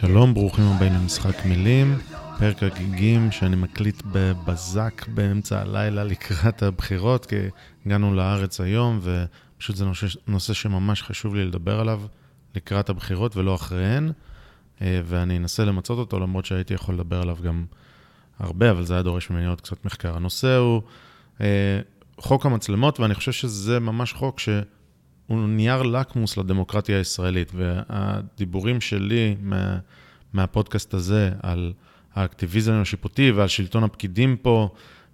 שלום, ברוכים הבאים למשחק מילים, פרק הגיגים שאני מקליט בבזק באמצע הלילה לקראת הבחירות, כי הגענו לארץ היום, ופשוט זה נושא, נושא שממש חשוב לי לדבר עליו לקראת הבחירות ולא אחריהן, אה, ואני אנסה למצות אותו, למרות שהייתי יכול לדבר עליו גם הרבה, אבל זה היה דורש ממני עוד קצת מחקר. הנושא הוא אה, חוק המצלמות, ואני חושב שזה ממש חוק ש... הוא נייר לקמוס לדמוקרטיה הישראלית, והדיבורים שלי מה, מהפודקאסט הזה על האקטיביזם השיפוטי ועל שלטון הפקידים פה,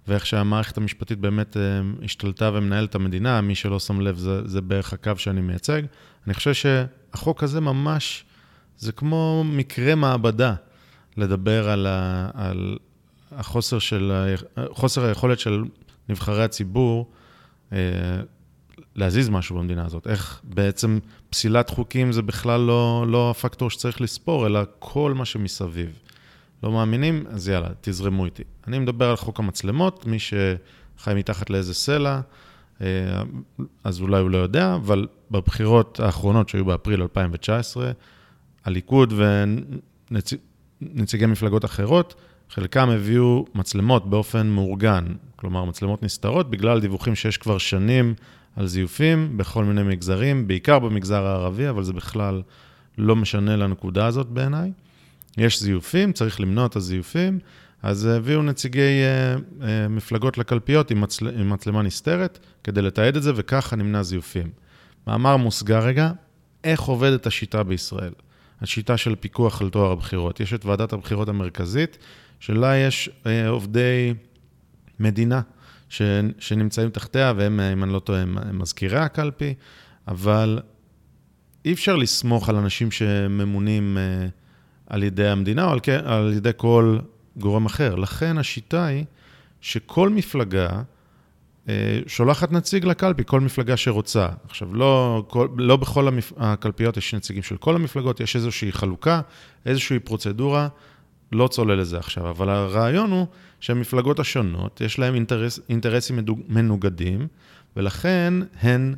ואיך שהמערכת המשפטית באמת אה, השתלטה ומנהלת את המדינה, מי שלא שם לב, זה, זה בערך הקו שאני מייצג. אני חושב שהחוק הזה ממש, זה כמו מקרה מעבדה, לדבר על, ה, על החוסר של, חוסר היכולת של נבחרי הציבור, אה, להזיז משהו במדינה הזאת. איך בעצם פסילת חוקים זה בכלל לא, לא הפקטור שצריך לספור, אלא כל מה שמסביב. לא מאמינים? אז יאללה, תזרמו איתי. אני מדבר על חוק המצלמות, מי שחי מתחת לאיזה סלע, אה, אז אולי הוא לא יודע, אבל בבחירות האחרונות שהיו באפריל 2019, הליכוד ונציגי מפלגות אחרות, חלקם הביאו מצלמות באופן מאורגן, כלומר מצלמות נסתרות, בגלל דיווחים שיש כבר שנים על זיופים בכל מיני מגזרים, בעיקר במגזר הערבי, אבל זה בכלל לא משנה לנקודה הזאת בעיניי. יש זיופים, צריך למנוע את הזיופים, אז הביאו נציגי uh, uh, מפלגות לקלפיות עם, מצל... עם מצלמה נסתרת כדי לתעד את זה, וככה נמנע זיופים. מאמר מוסגר רגע, איך עובדת השיטה בישראל? השיטה של פיקוח על טוהר הבחירות. יש את ועדת הבחירות המרכזית, שלה יש uh, עובדי מדינה ש, שנמצאים תחתיה, והם, אם אני לא טועה, הם, הם מזכירי הקלפי, אבל אי אפשר לסמוך על אנשים שממונים uh, על ידי המדינה או על, על ידי כל גורם אחר. לכן השיטה היא שכל מפלגה uh, שולחת נציג לקלפי, כל מפלגה שרוצה. עכשיו, לא, כל, לא בכל המפ... הקלפיות יש נציגים של כל המפלגות, יש איזושהי חלוקה, איזושהי פרוצדורה. לא צולל לזה עכשיו, אבל הרעיון הוא שהמפלגות השונות, יש להן אינטרס, אינטרסים מנוגדים, ולכן הן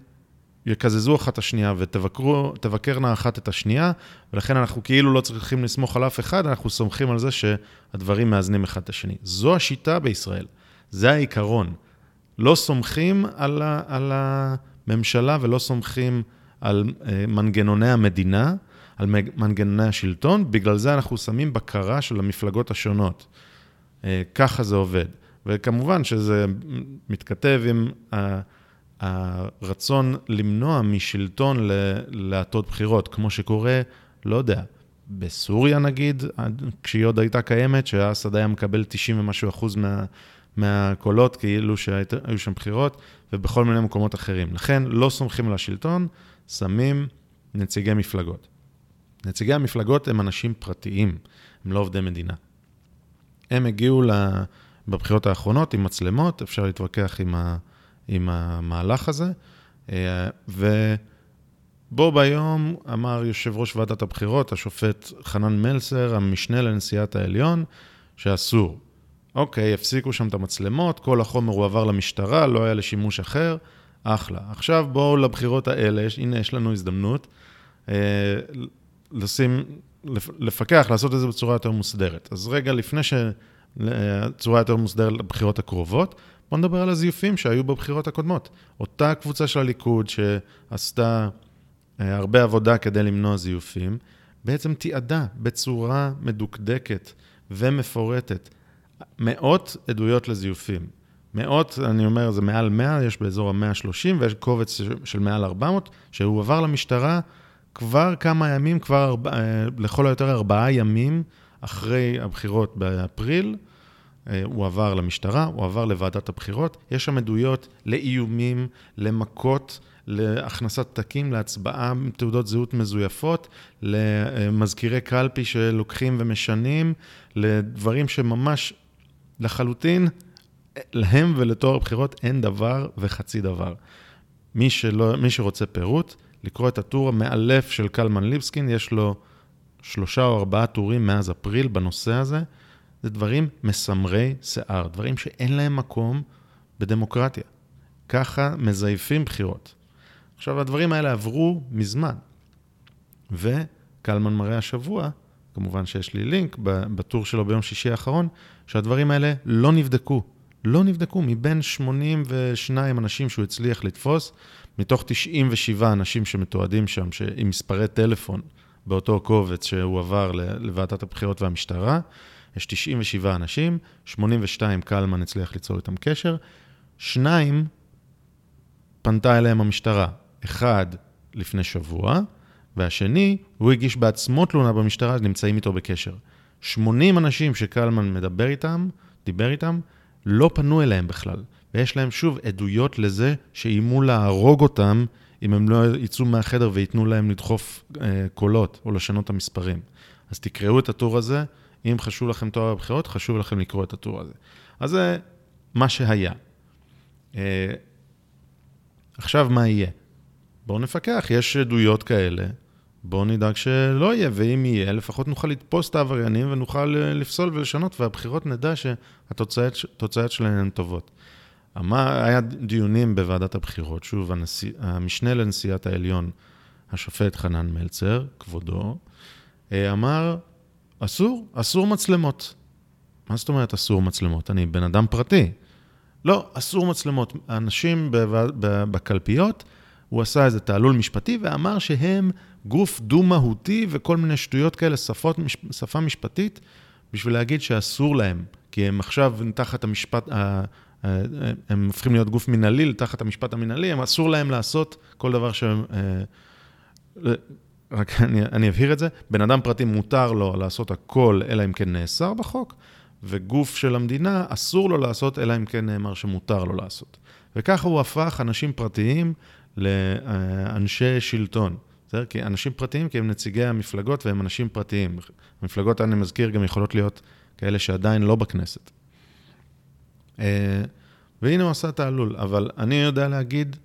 יקזזו אחת את השנייה ותבקרנה אחת את השנייה, ולכן אנחנו כאילו לא צריכים לסמוך על אף אחד, אנחנו סומכים על זה שהדברים מאזנים אחד את השני. זו השיטה בישראל, זה העיקרון. לא סומכים על, ה, על הממשלה ולא סומכים על מנגנוני המדינה, על מנגנוני השלטון, בגלל זה אנחנו שמים בקרה של המפלגות השונות. ככה זה עובד. וכמובן שזה מתכתב עם הרצון למנוע משלטון להטות בחירות, כמו שקורה, לא יודע, בסוריה נגיד, כשהיא עוד הייתה קיימת, שאסד היה מקבל 90 ומשהו אחוז מה, מהקולות, כאילו שהיו שם בחירות, ובכל מיני מקומות אחרים. לכן לא סומכים על השלטון, שמים נציגי מפלגות. נציגי המפלגות הם אנשים פרטיים, הם לא עובדי מדינה. הם הגיעו בבחירות האחרונות עם מצלמות, אפשר להתווכח עם, ה, עם המהלך הזה, ובו ביום אמר יושב ראש ועדת הבחירות, השופט חנן מלסר, המשנה לנשיאת העליון, שאסור. אוקיי, הפסיקו שם את המצלמות, כל החומר הועבר למשטרה, לא היה לשימוש אחר, אחלה. עכשיו בואו לבחירות האלה, הנה יש לנו הזדמנות. לשים, לפקח, לעשות את זה בצורה יותר מוסדרת. אז רגע לפני שצורה יותר מוסדרת לבחירות הקרובות, בואו נדבר על הזיופים שהיו בבחירות הקודמות. אותה קבוצה של הליכוד שעשתה הרבה עבודה כדי למנוע זיופים, בעצם תיעדה בצורה מדוקדקת ומפורטת מאות עדויות לזיופים. מאות, אני אומר, זה מעל 100, יש באזור ה-130, ויש קובץ של מעל 400, שהוא עבר למשטרה כבר כמה ימים, כבר ארבע, לכל היותר ארבעה ימים אחרי הבחירות באפריל, אה, הוא עבר למשטרה, הוא עבר לוועדת הבחירות. יש שם עדויות לאיומים, למכות, להכנסת פתקים, להצבעה עם תעודות זהות מזויפות, למזכירי קלפי שלוקחים ומשנים, לדברים שממש לחלוטין, להם ולטוהר הבחירות אין דבר וחצי דבר. מי, שלא, מי שרוצה פירוט, לקרוא את הטור המאלף של קלמן ליבסקין, יש לו שלושה או ארבעה טורים מאז אפריל בנושא הזה. זה דברים מסמרי שיער, דברים שאין להם מקום בדמוקרטיה. ככה מזייפים בחירות. עכשיו, הדברים האלה עברו מזמן. וקלמן מראה השבוע, כמובן שיש לי לינק בטור שלו ביום שישי האחרון, שהדברים האלה לא נבדקו. לא נבדקו מבין 82 אנשים שהוא הצליח לתפוס, מתוך 97 אנשים שמתועדים שם, עם מספרי טלפון באותו קובץ שהוא עבר לוועדת הבחירות והמשטרה, יש 97 אנשים, 82 קלמן הצליח ליצור איתם קשר, שניים פנתה אליהם המשטרה, אחד לפני שבוע, והשני, הוא הגיש בעצמו תלונה במשטרה, נמצאים איתו בקשר. 80 אנשים שקלמן מדבר איתם, דיבר איתם, לא פנו אליהם בכלל. ויש להם שוב עדויות לזה שאיימו להרוג אותם אם הם לא יצאו מהחדר וייתנו להם לדחוף אה, קולות או לשנות את המספרים. אז תקראו את הטור הזה, אם חשוב לכם תואר הבחירות, חשוב לכם לקרוא את הטור הזה. אז זה מה שהיה. אה, עכשיו מה יהיה? בואו נפקח, יש עדויות כאלה, בואו נדאג שלא יהיה, ואם יהיה, לפחות נוכל לתפוס את העבריינים ונוכל אה, לפסול ולשנות, והבחירות נדע שהתוצאות שלהן הן טובות. מה, היה דיונים בוועדת הבחירות, שוב, הנשיא, המשנה לנשיאת העליון, השופט חנן מלצר, כבודו, אה, אמר, אסור, אסור מצלמות. מה זאת אומרת אסור מצלמות? אני בן אדם פרטי. לא, אסור מצלמות. אנשים בקלפיות, הוא עשה איזה תעלול משפטי ואמר שהם גוף דו-מהותי וכל מיני שטויות כאלה, שפות, שפה משפטית, בשביל להגיד שאסור להם, כי הם עכשיו תחת המשפט, הם הופכים להיות גוף מנהלי תחת המשפט המנהלי, הם אסור להם לעשות כל דבר שהם... אה, רק אני, אני אבהיר את זה, בן אדם פרטי מותר לו לעשות הכל, אלא אם כן נאסר בחוק, וגוף של המדינה אסור לו לעשות, אלא אם כן נאמר שמותר לו לעשות. וככה הוא הפך אנשים פרטיים לאנשי שלטון. בסדר? כי אנשים פרטיים, כי הם נציגי המפלגות והם אנשים פרטיים. המפלגות, אני מזכיר, גם יכולות להיות כאלה שעדיין לא בכנסת. אה, והנה הוא עשה תעלול, אבל אני יודע להגיד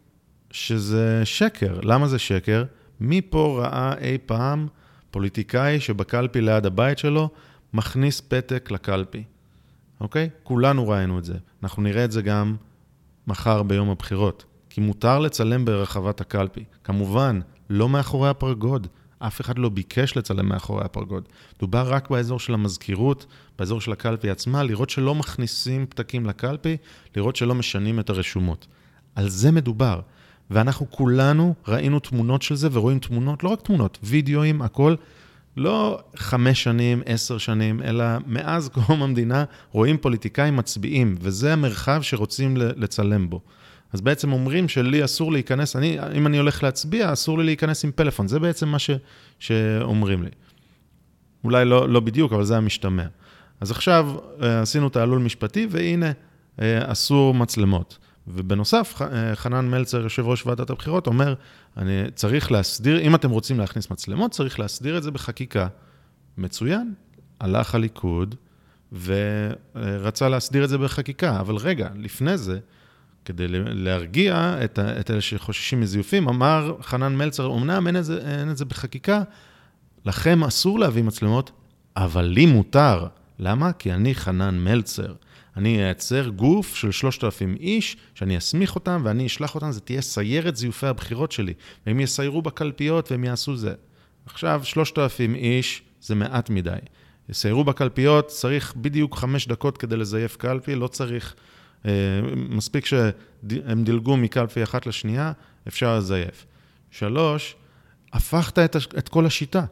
שזה שקר. למה זה שקר? מי פה ראה אי פעם פוליטיקאי שבקלפי ליד הבית שלו מכניס פתק לקלפי, אוקיי? כולנו ראינו את זה. אנחנו נראה את זה גם מחר ביום הבחירות. כי מותר לצלם ברחבת הקלפי. כמובן, לא מאחורי הפרגוד. אף אחד לא ביקש לצלם מאחורי הפרגוד. דובר רק באזור של המזכירות, באזור של הקלפי עצמה, לראות שלא מכניסים פתקים לקלפי, לראות שלא משנים את הרשומות. על זה מדובר. ואנחנו כולנו ראינו תמונות של זה, ורואים תמונות, לא רק תמונות, וידאוים, הכל, לא חמש שנים, עשר שנים, אלא מאז קום המדינה רואים פוליטיקאים מצביעים, וזה המרחב שרוצים לצלם בו. אז בעצם אומרים שלי אסור להיכנס, אני, אם אני הולך להצביע, אסור לי להיכנס עם פלאפון. זה בעצם מה ש, שאומרים לי. אולי לא, לא בדיוק, אבל זה המשתמע. אז עכשיו אה, עשינו תעלול משפטי, והנה, אה, אסור מצלמות. ובנוסף, אה, חנן מלצר, יושב ראש ועדת הבחירות, אומר, אני צריך להסדיר, אם אתם רוצים להכניס מצלמות, צריך להסדיר את זה בחקיקה. מצוין, הלך הליכוד ורצה להסדיר את זה בחקיקה, אבל רגע, לפני זה, כדי להרגיע את, את אלה שחוששים מזיופים, אמר חנן מלצר, אמנם אין את, זה, אין את זה בחקיקה, לכם אסור להביא מצלמות, אבל לי מותר. למה? כי אני חנן מלצר. אני אייצר גוף של 3,000 איש, שאני אסמיך אותם ואני אשלח אותם, זה תהיה סיירת זיופי הבחירות שלי. והם יסיירו בקלפיות והם יעשו זה. עכשיו, 3,000 איש זה מעט מדי. יסיירו בקלפיות, צריך בדיוק חמש דקות כדי לזייף קלפי, לא צריך מספיק שהם דילגו מקלפי אחת לשנייה, אפשר לזייף. שלוש, הפכת את, את כל השיטה.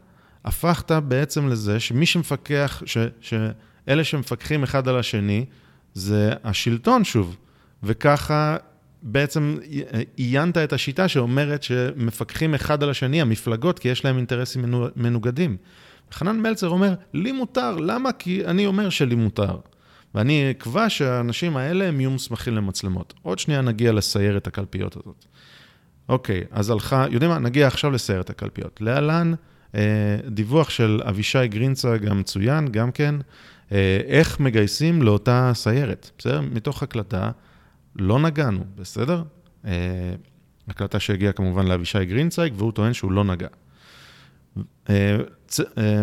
הפכת בעצם לזה שמי שמפקח, ש, שאלה שמפקחים אחד על השני, זה השלטון שוב. וככה בעצם עיינת את השיטה שאומרת שמפקחים אחד על השני, המפלגות, כי יש להם אינטרסים מנוגדים. חנן מלצר אומר, לי מותר, למה? כי אני אומר שלי מותר. ואני אקבע שהאנשים האלה הם יהיו מוסמכים למצלמות. עוד שנייה נגיע לסיירת הקלפיות הזאת. אוקיי, אז הלכה, יודעים מה? נגיע עכשיו לסיירת הקלפיות. להלן, אה, דיווח של אבישי גרינצג המצוין, גם כן, אה, איך מגייסים לאותה סיירת, בסדר? מתוך הקלטה, לא נגענו, בסדר? אה, הקלטה שהגיעה כמובן לאבישי גרינצייג, והוא טוען שהוא לא נגע. אה, אה,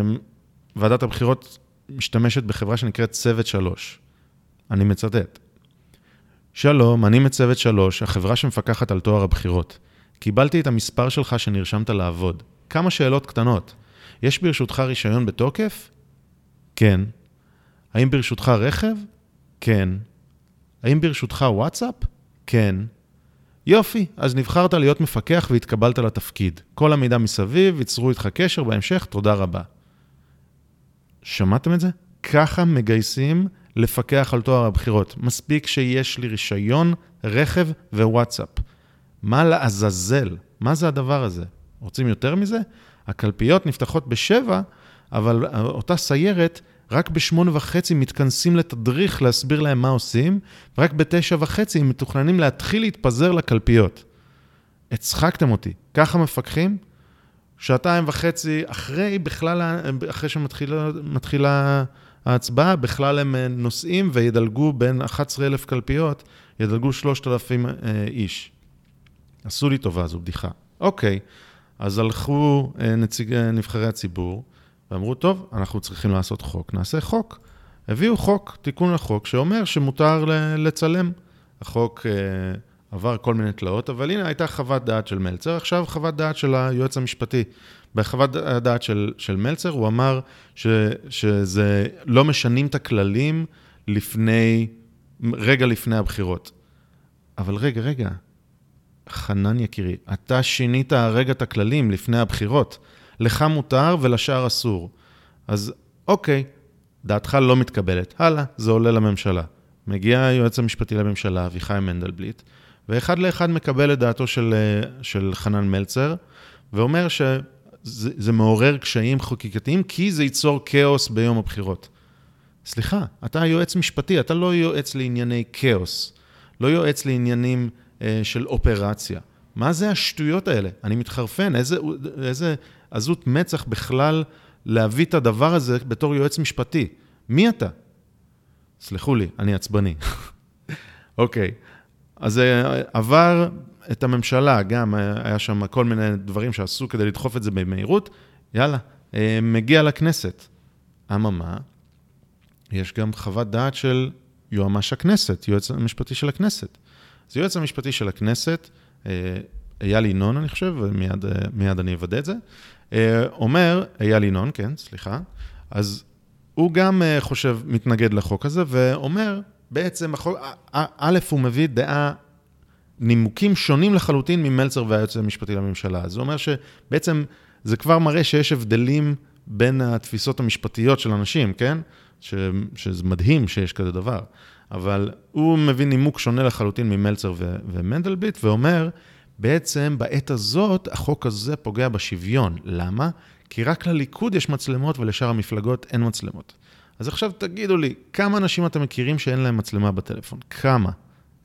ועדת הבחירות משתמשת בחברה שנקראת צוות שלוש. אני מצטט. שלום, אני מצוות שלוש, החברה שמפקחת על תואר הבחירות. קיבלתי את המספר שלך שנרשמת לעבוד. כמה שאלות קטנות. יש ברשותך רישיון בתוקף? כן. האם ברשותך רכב? כן. האם ברשותך וואטסאפ? כן. יופי, אז נבחרת להיות מפקח והתקבלת לתפקיד. כל המידע מסביב, ייצרו איתך קשר בהמשך, תודה רבה. שמעתם את זה? ככה מגייסים לפקח על תואר הבחירות. מספיק שיש לי רישיון, רכב ווואטסאפ. מה לעזאזל? מה זה הדבר הזה? רוצים יותר מזה? הקלפיות נפתחות בשבע, אבל אותה סיירת, רק בשמונה וחצי מתכנסים לתדריך להסביר להם מה עושים, ורק בתשע וחצי הם מתוכננים להתחיל להתפזר לקלפיות. הצחקתם אותי. ככה מפקחים? שעתיים וחצי אחרי, בכלל, אחרי שמתחילה ההצבעה, בכלל הם נוסעים וידלגו בין 11,000 קלפיות, ידלגו 3,000 איש. עשו לי טובה, זו בדיחה. אוקיי, אז הלכו נציג, נבחרי הציבור, ואמרו, טוב, אנחנו צריכים לעשות חוק, נעשה חוק. הביאו חוק, תיקון לחוק, שאומר שמותר לצלם. החוק אה, עבר כל מיני תלאות, אבל הנה הייתה חוות דעת של מלצר, עכשיו חוות דעת של היועץ המשפטי. בחוות דעת של, של מלצר הוא אמר ש, שזה לא משנים את הכללים לפני, רגע לפני הבחירות. אבל רגע, רגע, חנן יקירי, אתה שינית הרגע את הכללים לפני הבחירות. לך מותר ולשאר אסור. אז אוקיי, דעתך לא מתקבלת, הלאה, זה עולה לממשלה. מגיע היועץ המשפטי לממשלה, אביחי מנדלבליט, ואחד לאחד מקבל את דעתו של, של חנן מלצר, ואומר שזה מעורר קשיים חקיקתיים, כי זה ייצור כאוס ביום הבחירות. סליחה, אתה יועץ משפטי, אתה לא יועץ לענייני כאוס, לא יועץ לעניינים אה, של אופרציה. מה זה השטויות האלה? אני מתחרפן, איזה, איזה עזות מצח בכלל להביא את הדבר הזה בתור יועץ משפטי. מי אתה? סלחו לי, אני עצבני. אוקיי, okay. אז אה, עבר את הממשלה, גם אה, היה שם כל מיני דברים שעשו כדי לדחוף את זה במהירות, יאללה, אה, מגיע לכנסת. אממה, יש גם חוות דעת של יועמ"ש הכנסת, יועץ המשפטי של הכנסת. אז יועץ המשפטי של הכנסת, אייל ינון, אני חושב, ומיד אני אוודא את זה, אומר, אייל ינון, כן, סליחה, אז הוא גם חושב, מתנגד לחוק הזה, ואומר, בעצם, א', הוא מביא דעה, נימוקים שונים לחלוטין ממלצר והיועץ המשפטי לממשלה. זה אומר שבעצם זה כבר מראה שיש הבדלים בין התפיסות המשפטיות של אנשים, כן? ש, שזה מדהים שיש כזה דבר. אבל הוא מביא נימוק שונה לחלוטין ממלצר ו, ומנדלבליט, ואומר, בעצם בעת הזאת החוק הזה פוגע בשוויון. למה? כי רק לליכוד יש מצלמות ולשאר המפלגות אין מצלמות. אז עכשיו תגידו לי, כמה אנשים אתם מכירים שאין להם מצלמה בטלפון? כמה?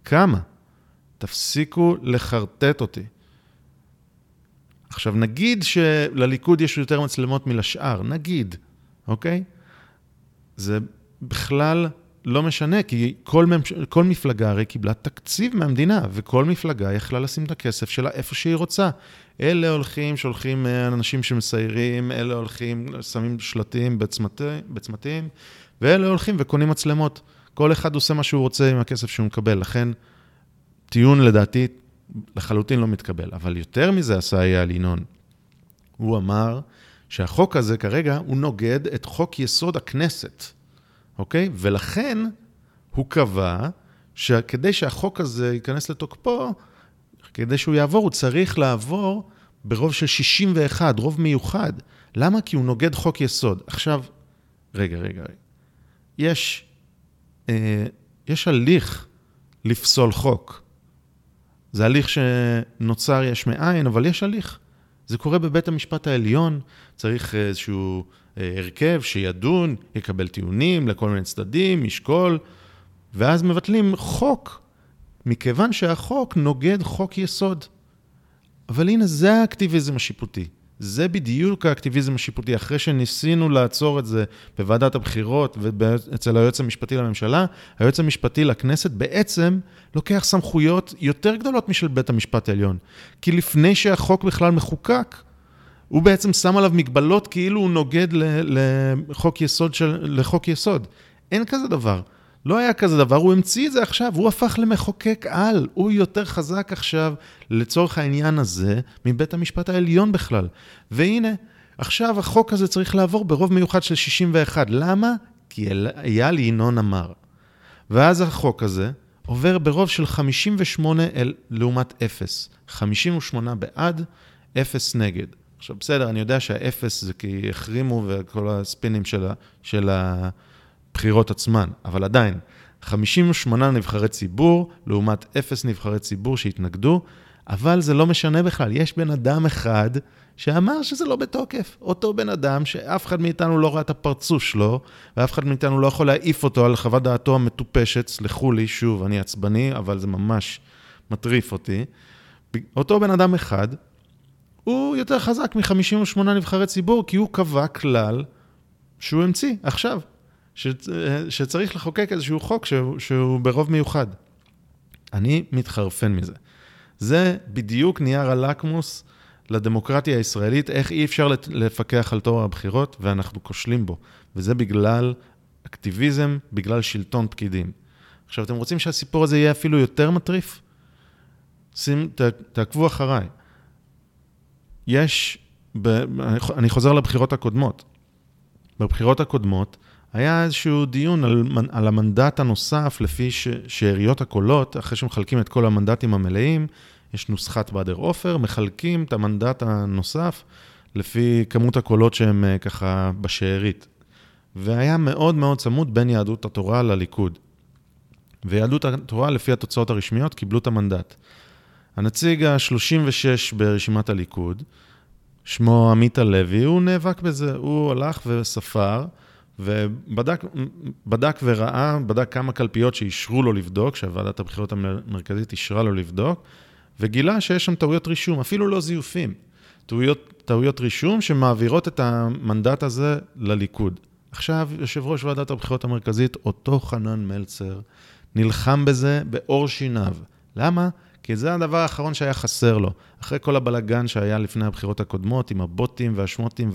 כמה? תפסיקו לחרטט אותי. עכשיו, נגיד שלליכוד יש יותר מצלמות מלשאר, נגיד, אוקיי? זה בכלל לא משנה, כי כל, ממש... כל מפלגה הרי קיבלה תקציב מהמדינה, וכל מפלגה יכלה לשים את הכסף שלה איפה שהיא רוצה. אלה הולכים, שולחים אה, אנשים שמסיירים, אלה הולכים, שמים שלטים בצמתי, בצמתים, ואלה הולכים וקונים מצלמות. כל אחד עושה מה שהוא רוצה עם הכסף שהוא מקבל. לכן, טיעון לדעתי לחלוטין לא מתקבל. אבל יותר מזה עשה אייל ינון. הוא אמר שהחוק הזה כרגע הוא נוגד את חוק יסוד הכנסת. אוקיי? ולכן הוא קבע שכדי שהחוק הזה ייכנס לתוקפו, כדי שהוא יעבור, הוא צריך לעבור ברוב של 61, רוב מיוחד. למה? כי הוא נוגד חוק יסוד. עכשיו, רגע, רגע, רגע. יש, אה, יש הליך לפסול חוק. זה הליך שנוצר יש מאין, אבל יש הליך. זה קורה בבית המשפט העליון, צריך איזשהו אה, הרכב שידון, יקבל טיעונים לכל מיני צדדים, ישקול, ואז מבטלים חוק, מכיוון שהחוק נוגד חוק יסוד. אבל הנה, זה האקטיביזם השיפוטי. זה בדיוק האקטיביזם השיפוטי. אחרי שניסינו לעצור את זה בוועדת הבחירות ואצל היועץ המשפטי לממשלה, היועץ המשפטי לכנסת בעצם לוקח סמכויות יותר גדולות משל בית המשפט העליון. כי לפני שהחוק בכלל מחוקק, הוא בעצם שם עליו מגבלות כאילו הוא נוגד לחוק יסוד, של, לחוק יסוד. אין כזה דבר. לא היה כזה דבר, הוא המציא את זה עכשיו, הוא הפך למחוקק על, הוא יותר חזק עכשיו לצורך העניין הזה מבית המשפט העליון בכלל. והנה, עכשיו החוק הזה צריך לעבור ברוב מיוחד של 61. למה? כי אייל ינון אמר. ואז החוק הזה עובר ברוב של 58 אל, לעומת 0. 58 בעד, 0 נגד. עכשיו, בסדר, אני יודע שהאפס זה כי החרימו וכל הספינים של, ה, של הבחירות עצמן, אבל עדיין, 58 נבחרי ציבור, לעומת 0 נבחרי ציבור שהתנגדו, אבל זה לא משנה בכלל, יש בן אדם אחד שאמר שזה לא בתוקף. אותו בן אדם שאף אחד מאיתנו לא ראה את הפרצוף שלו, ואף אחד מאיתנו לא יכול להעיף אותו על חוות דעתו המטופשת, סלחו לי, שוב, אני עצבני, אבל זה ממש מטריף אותי. אותו בן אדם אחד, הוא יותר חזק מ-58 נבחרי ציבור, כי הוא קבע כלל שהוא המציא עכשיו, ש, שצריך לחוקק איזשהו חוק שהוא, שהוא ברוב מיוחד. אני מתחרפן מזה. זה בדיוק נייר הלקמוס לדמוקרטיה הישראלית, איך אי אפשר לפקח על תואר הבחירות, ואנחנו כושלים בו. וזה בגלל אקטיביזם, בגלל שלטון פקידים. עכשיו, אתם רוצים שהסיפור הזה יהיה אפילו יותר מטריף? שים, ת, תעקבו אחריי. יש, ב, אני חוזר לבחירות הקודמות. בבחירות הקודמות היה איזשהו דיון על, על המנדט הנוסף לפי ש, שאריות הקולות, אחרי שמחלקים את כל המנדטים המלאים, יש נוסחת באדר עופר, מחלקים את המנדט הנוסף לפי כמות הקולות שהם אה, ככה בשארית. והיה מאוד מאוד צמוד בין יהדות התורה לליכוד. ויהדות התורה, לפי התוצאות הרשמיות, קיבלו את המנדט. הנציג ה-36 ברשימת הליכוד, שמו עמית הלוי, הוא נאבק בזה, הוא הלך וספר, ובדק וראה, בדק כמה קלפיות שאישרו לו לבדוק, שוועדת הבחירות המרכזית אישרה לו לבדוק, וגילה שיש שם טעויות רישום, אפילו לא זיופים. טעויות, טעויות רישום שמעבירות את המנדט הזה לליכוד. עכשיו, יושב ראש ועדת הבחירות המרכזית, אותו חנן מלצר, נלחם בזה בעור שיניו. למה? כי זה הדבר האחרון שהיה חסר לו. אחרי כל הבלגן שהיה לפני הבחירות הקודמות, עם הבוטים והשמוטים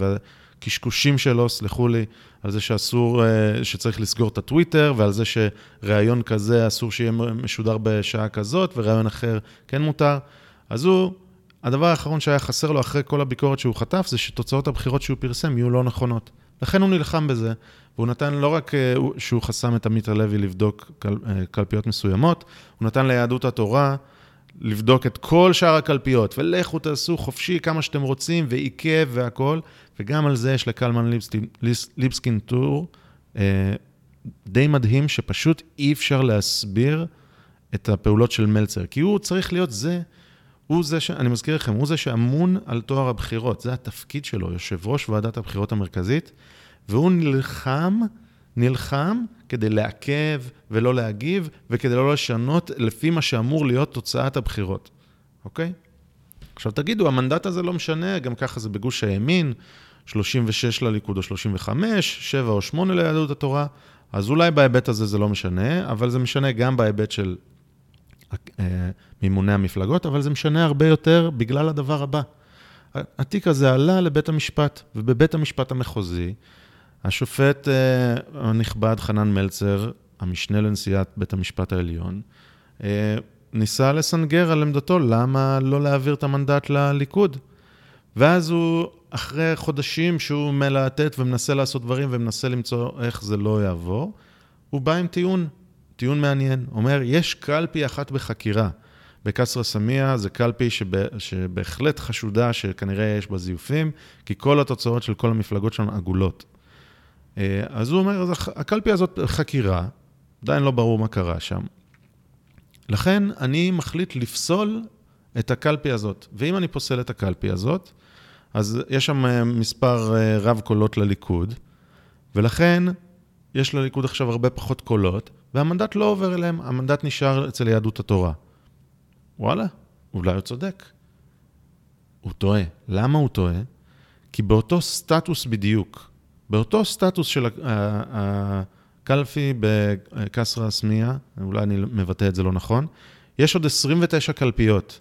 והקשקושים שלו, סלחו לי, על זה שאסור, אה, שצריך לסגור את הטוויטר, ועל זה שראיון כזה אסור שיהיה משודר בשעה כזאת, וראיון אחר כן מותר. אז הוא, הדבר האחרון שהיה חסר לו אחרי כל הביקורת שהוא חטף, זה שתוצאות הבחירות שהוא פרסם יהיו לא נכונות. לכן הוא נלחם בזה, והוא נתן לא רק אה, שהוא חסם את עמית הלוי לבדוק קל, אה, קלפיות מסוימות, הוא נתן ליהדות התורה לבדוק את כל שאר הקלפיות, ולכו תעשו חופשי כמה שאתם רוצים, ועיכב והכול, וגם על זה יש לקלמן ליבסקין, טור אה, די מדהים, שפשוט אי אפשר להסביר את הפעולות של מלצר, כי הוא צריך להיות זה, הוא זה ש... אני מזכיר לכם, הוא זה שאמון על תואר הבחירות, זה התפקיד שלו, יושב ראש ועדת הבחירות המרכזית, והוא נלחם, נלחם כדי לעכב ולא להגיב, וכדי לא לשנות לפי מה שאמור להיות תוצאת הבחירות, אוקיי? עכשיו תגידו, המנדט הזה לא משנה, גם ככה זה בגוש הימין, 36 לליכוד או 35, 7 או 8 ליהדות התורה, אז אולי בהיבט הזה זה לא משנה, אבל זה משנה גם בהיבט של אה, מימוני המפלגות, אבל זה משנה הרבה יותר בגלל הדבר הבא. התיק הזה עלה לבית המשפט, ובבית המשפט המחוזי, השופט אה, הנכבד חנן מלצר, המשנה לנשיאת בית המשפט העליון, אה, ניסה לסנגר על עמדתו למה לא להעביר את המנדט לליכוד. ואז הוא, אחרי חודשים שהוא מלהטט ומנסה לעשות דברים ומנסה למצוא איך זה לא יעבור, הוא בא עם טיעון, טיעון מעניין. אומר, יש קלפי אחת בחקירה. בקסרה סמיע זה קלפי שבה, שבהחלט חשודה שכנראה יש בה זיופים, כי כל התוצאות של כל המפלגות שלנו עגולות. אה, אז הוא אומר, הקלפי הזאת חקירה, עדיין לא ברור מה קרה שם. לכן אני מחליט לפסול את הקלפי הזאת. ואם אני פוסל את הקלפי הזאת, אז יש שם אה, מספר אה, רב קולות לליכוד, ולכן יש לליכוד עכשיו הרבה פחות קולות, והמנדט לא עובר אליהם, המנדט נשאר אצל יהדות התורה. וואלה, אולי הוא צודק. הוא טועה. למה הוא טועה? כי באותו סטטוס בדיוק, באותו סטטוס של הקלפי בקסרה סמיה, אולי אני מבטא את זה לא נכון, יש עוד 29 קלפיות,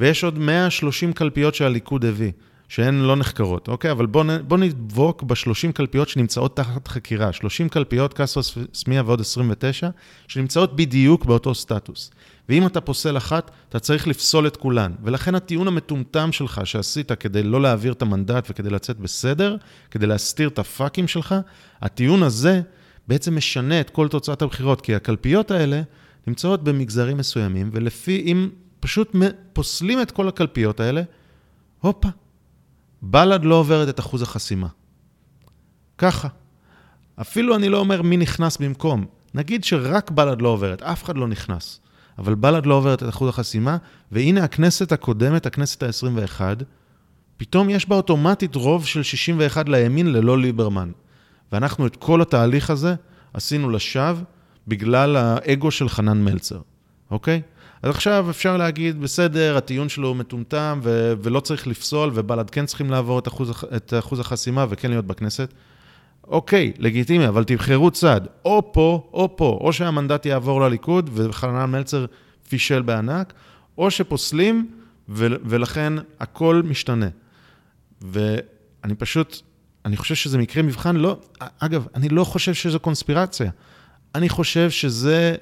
ויש עוד 130 קלפיות שהליכוד הביא. שהן לא נחקרות, אוקיי? אבל בואו בוא נדבוק ב-30 קלפיות שנמצאות תחת חקירה. 30 קלפיות, קסרו סמיה ועוד 29, שנמצאות בדיוק באותו סטטוס. ואם אתה פוסל אחת, אתה צריך לפסול את כולן. ולכן הטיעון המטומטם שלך שעשית כדי לא להעביר את המנדט וכדי לצאת בסדר, כדי להסתיר את הפאקים שלך, הטיעון הזה בעצם משנה את כל תוצאת הבחירות, כי הקלפיות האלה נמצאות במגזרים מסוימים, ולפי, אם פשוט פוסלים את כל הקלפיות האלה, הופה, בל"ד לא עוברת את אחוז החסימה. ככה. אפילו אני לא אומר מי נכנס במקום. נגיד שרק בל"ד לא עוברת, אף אחד לא נכנס. אבל בל"ד לא עוברת את אחוז החסימה, והנה הכנסת הקודמת, הכנסת ה-21, פתאום יש בה אוטומטית רוב של 61 לימין ללא ליברמן. ואנחנו את כל התהליך הזה עשינו לשווא בגלל האגו של חנן מלצר, אוקיי? אז עכשיו אפשר להגיד, בסדר, הטיעון שלו הוא מטומטם ו- ולא צריך לפסול, ובל"ד כן צריכים לעבור את אחוז, את אחוז החסימה וכן להיות בכנסת. אוקיי, לגיטימי, אבל תבחרו צד, או פה או פה, או שהמנדט יעבור לליכוד וחנן מלצר פישל בענק, או שפוסלים ו- ולכן הכל משתנה. ואני פשוט, אני חושב שזה מקרה מבחן, לא, אגב, אני לא חושב שזו קונספירציה. אני חושב שזה...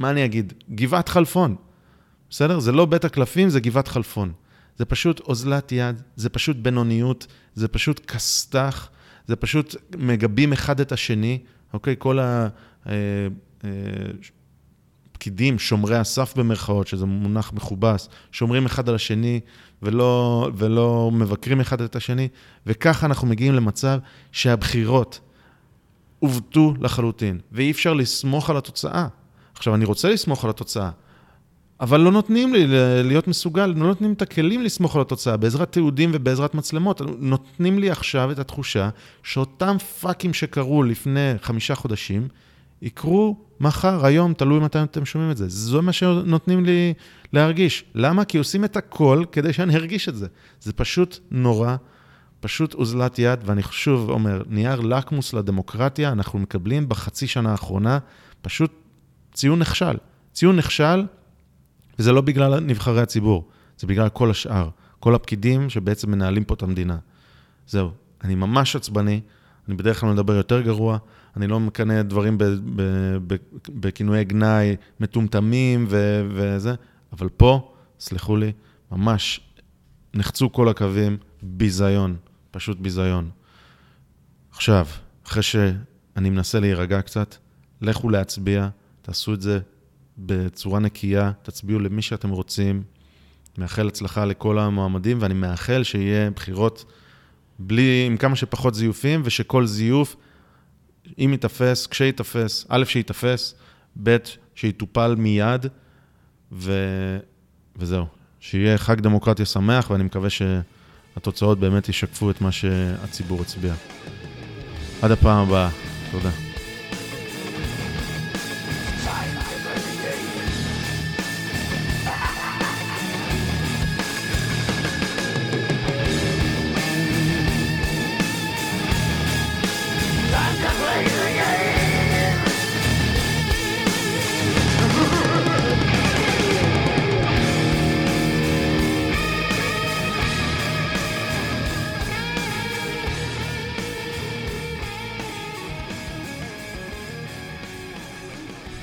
מה אני אגיד? גבעת חלפון. בסדר? זה לא בית הקלפים, זה גבעת חלפון. זה פשוט אוזלת יד, זה פשוט בינוניות, זה פשוט כסת"ח, זה פשוט מגבים אחד את השני, אוקיי? כל הפקידים, אה, אה, שומרי הסף במרכאות, שזה מונח מכובס, שומרים אחד על השני ולא, ולא מבקרים אחד את השני, וככה אנחנו מגיעים למצב שהבחירות עוותו לחלוטין, ואי אפשר לסמוך על התוצאה. עכשיו, אני רוצה לסמוך על התוצאה, אבל לא נותנים לי להיות מסוגל, לא נותנים את הכלים לסמוך על התוצאה בעזרת תיעודים ובעזרת מצלמות. נותנים לי עכשיו את התחושה שאותם פאקים שקרו לפני חמישה חודשים, יקרו מחר, היום, תלוי מתי אתם שומעים את זה. זה מה שנותנים לי להרגיש. למה? כי עושים את הכל כדי שאני ארגיש את זה. זה פשוט נורא, פשוט אוזלת יד, ואני שוב אומר, נייר לקמוס לדמוקרטיה, אנחנו מקבלים בחצי שנה האחרונה, פשוט ציון נכשל. ציון נכשל, וזה לא בגלל נבחרי הציבור, זה בגלל כל השאר, כל הפקידים שבעצם מנהלים פה את המדינה. זהו, אני ממש עצבני, אני בדרך כלל מדבר יותר גרוע, אני לא מקנא דברים בכינויי גנאי מטומטמים ו- וזה, אבל פה, סלחו לי, ממש נחצו כל הקווים, ביזיון, פשוט ביזיון. עכשיו, אחרי שאני מנסה להירגע קצת, לכו להצביע, תעשו את זה בצורה נקייה, תצביעו למי שאתם רוצים. מאחל הצלחה לכל המועמדים, ואני מאחל שיהיה בחירות בלי, עם כמה שפחות זיופים, ושכל זיוף, אם ייתפס, כשיתפס, א', שיתפס, ב', שיטופל מיד, ו... וזהו. שיהיה חג דמוקרטיה שמח, ואני מקווה שהתוצאות באמת ישקפו את מה שהציבור הצביע. עד הפעם הבאה, תודה.